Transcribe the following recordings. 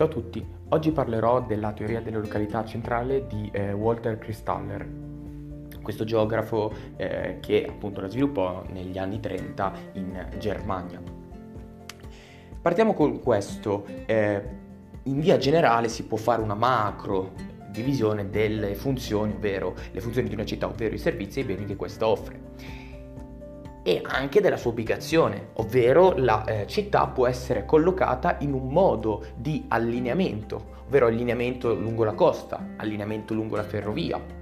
Ciao a tutti, oggi parlerò della teoria delle località centrale di eh, Walter Kristaller, questo geografo eh, che appunto la sviluppò negli anni 30 in Germania. Partiamo con questo, eh, in via generale si può fare una macro divisione delle funzioni, ovvero le funzioni di una città, ovvero i servizi e i beni che questa offre e anche della sua ubicazione, ovvero la eh, città può essere collocata in un modo di allineamento, ovvero allineamento lungo la costa, allineamento lungo la ferrovia,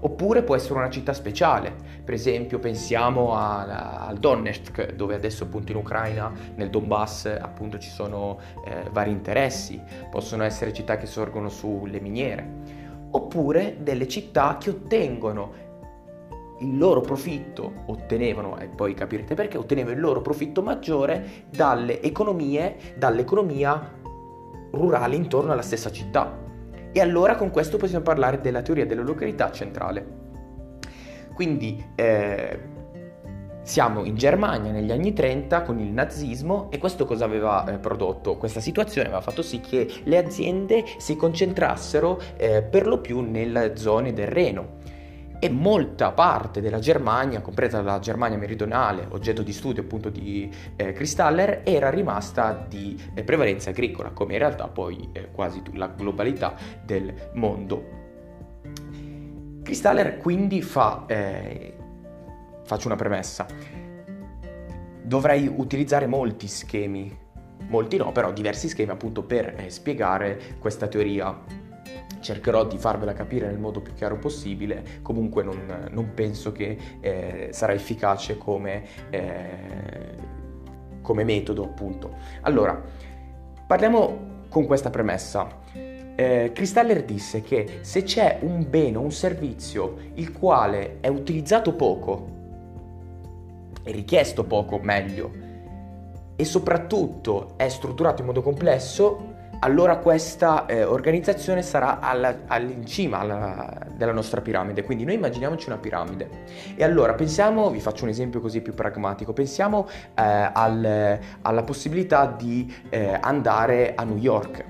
oppure può essere una città speciale, per esempio pensiamo al Donetsk dove adesso appunto in Ucraina, nel Donbass appunto ci sono eh, vari interessi, possono essere città che sorgono sulle miniere, oppure delle città che ottengono il loro profitto ottenevano, e poi capirete perché, ottenevano il loro profitto maggiore dalle economie, dall'economia rurale intorno alla stessa città. E allora con questo possiamo parlare della teoria della località centrale. Quindi eh, siamo in Germania negli anni 30 con il nazismo e questo cosa aveva eh, prodotto? Questa situazione aveva fatto sì che le aziende si concentrassero eh, per lo più nelle zone del Reno e molta parte della Germania, compresa la Germania meridionale, oggetto di studio appunto di eh, Kristaller, era rimasta di eh, prevalenza agricola, come in realtà poi eh, quasi la globalità del mondo. Kristaller quindi fa, eh, faccio una premessa, dovrei utilizzare molti schemi, molti no, però diversi schemi appunto per eh, spiegare questa teoria cercherò di farvela capire nel modo più chiaro possibile, comunque non, non penso che eh, sarà efficace come, eh, come, metodo appunto. Allora, parliamo con questa premessa. Eh, Kristaller disse che se c'è un bene o un servizio il quale è utilizzato poco, è richiesto poco meglio, e soprattutto è strutturato in modo complesso, allora questa eh, organizzazione sarà alla, all'incima alla, della nostra piramide. Quindi noi immaginiamoci una piramide. E allora pensiamo, vi faccio un esempio così più pragmatico, pensiamo eh, al, alla possibilità di eh, andare a New York.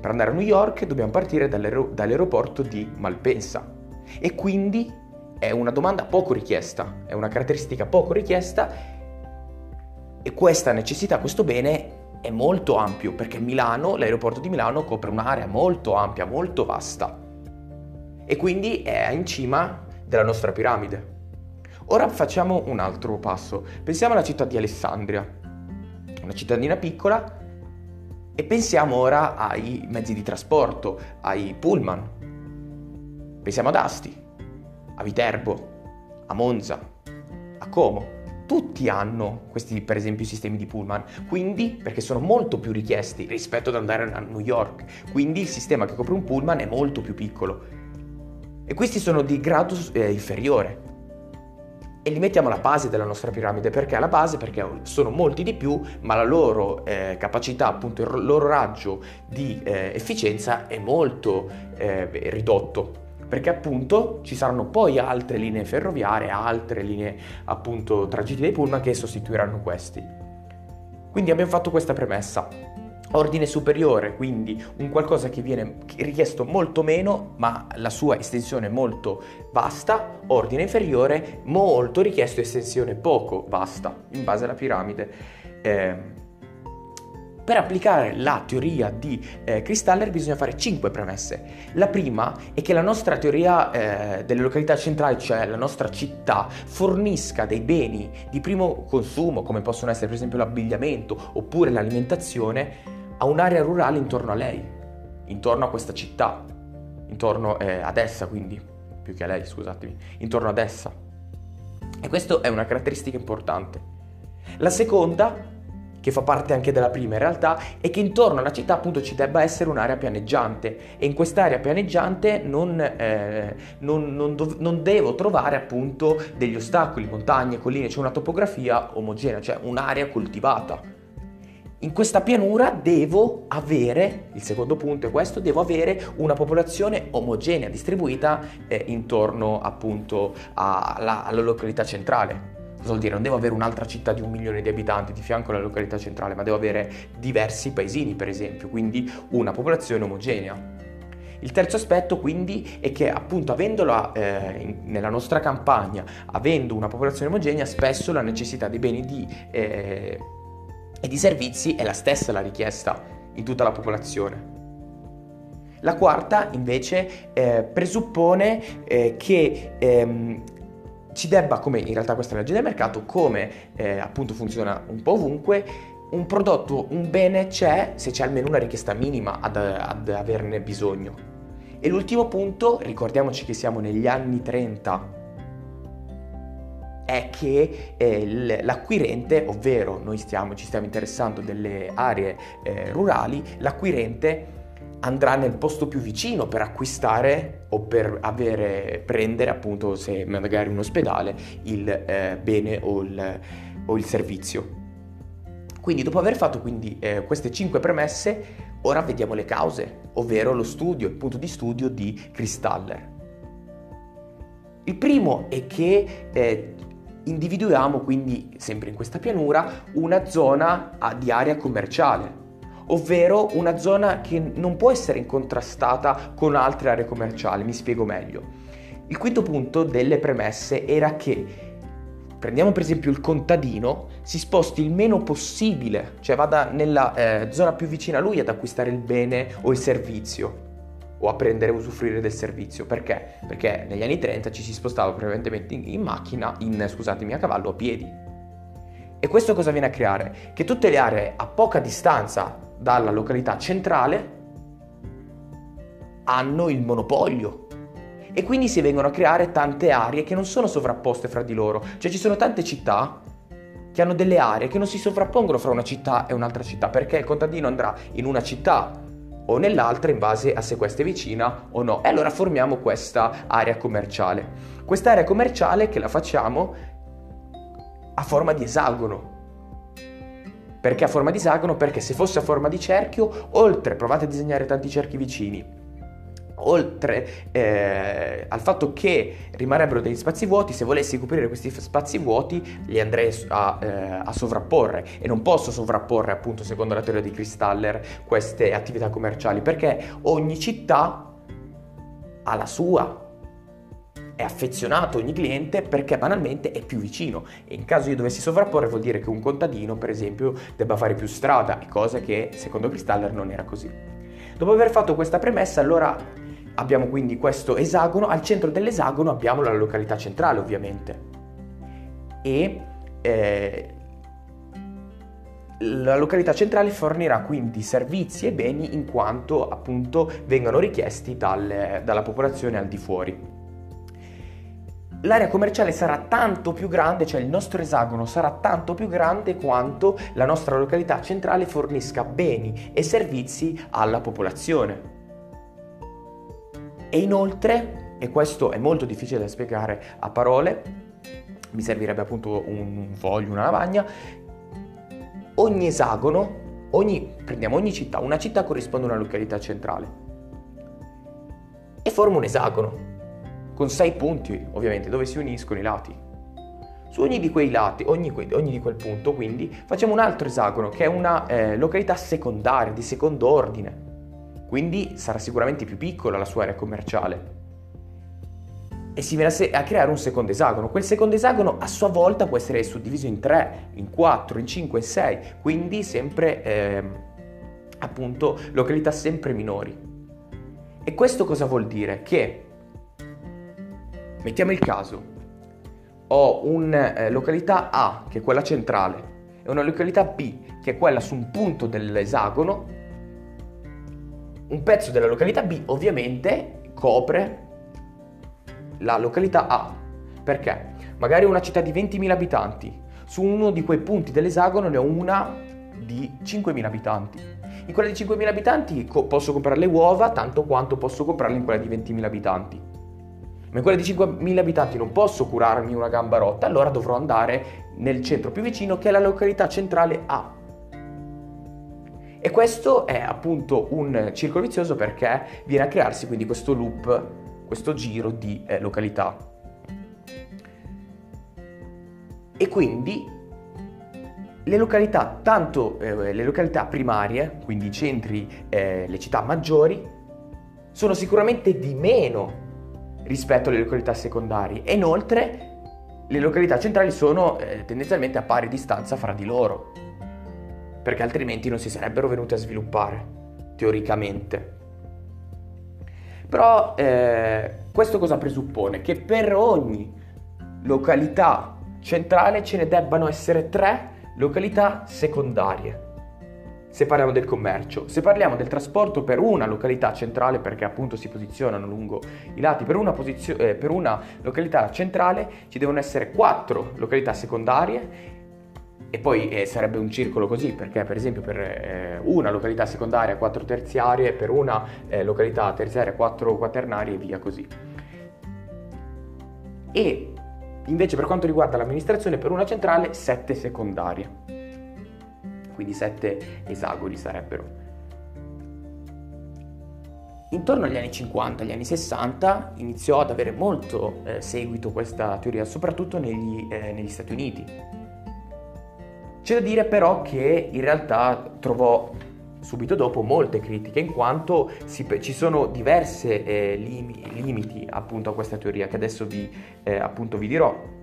Per andare a New York dobbiamo partire dall'aeroporto di Malpensa. E quindi è una domanda poco richiesta, è una caratteristica poco richiesta e questa necessità, questo bene è molto ampio perché Milano, l'aeroporto di Milano copre un'area molto ampia, molto vasta e quindi è in cima della nostra piramide. Ora facciamo un altro passo. Pensiamo alla città di Alessandria, una cittadina piccola e pensiamo ora ai mezzi di trasporto, ai pullman. Pensiamo ad Asti, a Viterbo, a Monza, a Como tutti hanno questi per esempio sistemi di pullman, quindi perché sono molto più richiesti rispetto ad andare a New York, quindi il sistema che copre un pullman è molto più piccolo. E questi sono di grado eh, inferiore. E li mettiamo alla base della nostra piramide. Perché alla base? Perché sono molti di più ma la loro eh, capacità appunto il loro raggio di eh, efficienza è molto eh, ridotto perché appunto ci saranno poi altre linee ferroviarie, altre linee appunto tragitti dei pullman che sostituiranno questi. Quindi abbiamo fatto questa premessa. Ordine superiore, quindi un qualcosa che viene richiesto molto meno, ma la sua estensione molto vasta. Ordine inferiore, molto richiesto, estensione poco vasta, in base alla piramide. Eh, per applicare la teoria di eh, Kristaller bisogna fare 5 premesse. La prima è che la nostra teoria eh, delle località centrali, cioè la nostra città, fornisca dei beni di primo consumo, come possono essere per esempio l'abbigliamento oppure l'alimentazione, a un'area rurale intorno a lei, intorno a questa città, intorno eh, ad essa quindi, più che a lei scusatemi, intorno ad essa. E questa è una caratteristica importante. La seconda che fa parte anche della prima in realtà, è che intorno alla città appunto ci debba essere un'area pianeggiante e in quest'area pianeggiante non, eh, non, non, dov- non devo trovare appunto degli ostacoli, montagne, colline, c'è una topografia omogenea, cioè un'area coltivata. In questa pianura devo avere, il secondo punto è questo, devo avere una popolazione omogenea, distribuita eh, intorno appunto alla, alla località centrale. Vuol dire? Non devo avere un'altra città di un milione di abitanti di fianco alla località centrale, ma devo avere diversi paesini, per esempio, quindi una popolazione omogenea. Il terzo aspetto quindi è che appunto avendola eh, nella nostra campagna, avendo una popolazione omogenea, spesso la necessità di beni di, eh, e di servizi è la stessa la richiesta in tutta la popolazione. La quarta invece eh, presuppone eh, che ehm, ci debba, come in realtà questa è la legge del mercato, come eh, appunto funziona un po' ovunque, un prodotto, un bene c'è se c'è almeno una richiesta minima ad, ad averne bisogno. E l'ultimo punto, ricordiamoci che siamo negli anni 30, è che eh, l'acquirente, ovvero noi stiamo, ci stiamo interessando delle aree eh, rurali, l'acquirente andrà nel posto più vicino per acquistare o per avere, prendere appunto se magari un ospedale il eh, bene o il, o il, servizio. Quindi dopo aver fatto quindi eh, queste cinque premesse, ora vediamo le cause, ovvero lo studio, il punto di studio di Kristaller. Il primo è che eh, individuiamo quindi sempre in questa pianura una zona di area commerciale ovvero una zona che non può essere incontrastata con altre aree commerciali, mi spiego meglio. Il quinto punto delle premesse era che, prendiamo per esempio il contadino, si sposti il meno possibile, cioè vada nella eh, zona più vicina a lui ad acquistare il bene o il servizio o a prendere e usufruire del servizio. Perché? Perché negli anni 30 ci si spostava prevalentemente in, in macchina, in, scusatemi, a cavallo, a piedi. E questo cosa viene a creare? Che tutte le aree a poca distanza dalla località centrale hanno il monopolio e quindi si vengono a creare tante aree che non sono sovrapposte fra di loro, cioè ci sono tante città che hanno delle aree che non si sovrappongono fra una città e un'altra città perché il contadino andrà in una città o nell'altra in base a se questa è vicina o no e allora formiamo questa area commerciale. Questa area commerciale che la facciamo a forma di esagono. Perché a forma di esagono? Perché se fosse a forma di cerchio, oltre, provate a disegnare tanti cerchi vicini, oltre eh, al fatto che rimarrebbero degli spazi vuoti, se volessi coprire questi spazi vuoti li andrei a, eh, a, sovrapporre e non posso sovrapporre appunto secondo la teoria di Kristaller queste attività commerciali perché ogni città ha la sua è affezionato ogni cliente perché banalmente è più vicino. E in caso io dovessi sovrapporre vuol dire che un contadino per esempio debba fare più strada, cosa che secondo Kristaller non era così. Dopo aver fatto questa premessa allora abbiamo quindi questo esagono, al centro dell'esagono abbiamo la località centrale ovviamente. E eh, la località centrale fornirà quindi servizi e beni in quanto appunto vengano richiesti dal, dalla popolazione al di fuori l'area commerciale sarà tanto più grande, cioè il nostro esagono sarà tanto più grande quanto la nostra località centrale fornisca beni e servizi alla popolazione. E inoltre, e questo è molto difficile da spiegare a parole, mi servirebbe appunto un foglio, una lavagna, ogni esagono, ogni, prendiamo ogni città, una città corrisponde a una località centrale e forma un esagono con sei punti ovviamente dove si uniscono i lati. Su ogni di quei lati, ogni, ogni di quel punto, quindi, facciamo un altro esagono che è una eh, località secondaria, di secondo ordine. Quindi sarà sicuramente più piccola la sua area commerciale. E si viene a creare un secondo esagono. Quel secondo esagono a sua volta può essere suddiviso in 3, in 4, in 5, in 6, quindi sempre eh, appunto località sempre minori. E questo cosa vuol dire? Che Mettiamo il caso, ho una eh, località A, che è quella centrale, e una località B, che è quella su un punto dell'esagono. Un pezzo della località B ovviamente copre la località A. Perché? Magari una città di 20.000 abitanti, su uno di quei punti dell'esagono ne ho una di 5.000 abitanti. In quella di 5.000 abitanti co- posso comprare le uova tanto quanto posso comprarle in quella di 20.000 abitanti ma in quella di 5.000 abitanti non posso curarmi una gamba rotta, allora dovrò andare nel centro più vicino che è la località centrale A. E questo è appunto un circolo vizioso perché viene a crearsi quindi questo loop, questo giro di eh, località. E quindi le località, tanto eh, le località primarie, quindi i centri, eh, le città maggiori, sono sicuramente di meno rispetto alle località secondarie e inoltre le località centrali sono eh, tendenzialmente a pari distanza fra di loro, perché altrimenti non si sarebbero venute a sviluppare, teoricamente. Però eh, questo cosa presuppone? Che per ogni località centrale ce ne debbano essere tre località secondarie. Se parliamo del commercio, se parliamo del trasporto per una località centrale, perché appunto si posizionano lungo i lati, per una, posizio- eh, per una località centrale ci devono essere quattro località secondarie e poi eh, sarebbe un circolo così, perché per esempio per eh, una località secondaria quattro terziarie, per una eh, località terziaria quattro quaternarie e via così. E invece per quanto riguarda l'amministrazione per una centrale sette secondarie quindi sette esagoni sarebbero. Intorno agli anni 50, agli anni 60 iniziò ad avere molto eh, seguito questa teoria, soprattutto negli, eh, negli Stati Uniti. C'è da dire però che in realtà trovò subito dopo molte critiche in quanto si, ci sono diverse eh, lim, limiti appunto a questa teoria che adesso vi, eh, vi dirò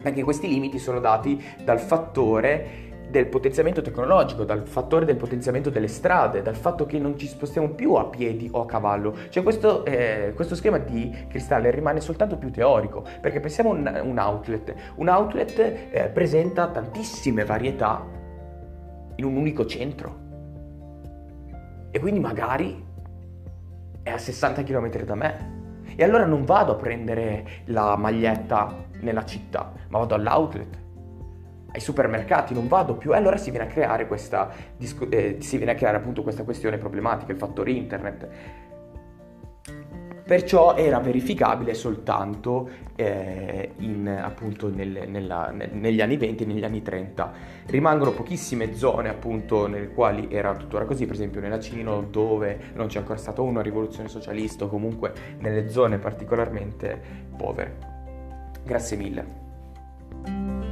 perché questi limiti sono dati dal fattore del potenziamento tecnologico, dal fattore del potenziamento delle strade, dal fatto che non ci spostiamo più a piedi o a cavallo. Cioè questo, eh, questo schema di cristallo rimane soltanto più teorico, perché pensiamo a un, un, outlet. Un outlet eh, presenta tantissime varietà in un unico centro. E quindi magari è a 60 km da me. E allora non vado a prendere la maglietta nella città, ma vado all'outlet ai supermercati non vado più e allora si viene a creare questa, eh, si viene a creare appunto questa questione problematica, il fattore internet. Perciò era verificabile soltanto eh, in, appunto nel, nella, nel, negli anni 20 e negli anni 30. Rimangono pochissime zone appunto nelle quali era tuttora così, per esempio nella Cina dove non c'è ancora stata una rivoluzione socialista o comunque nelle zone particolarmente povere. Grazie mille.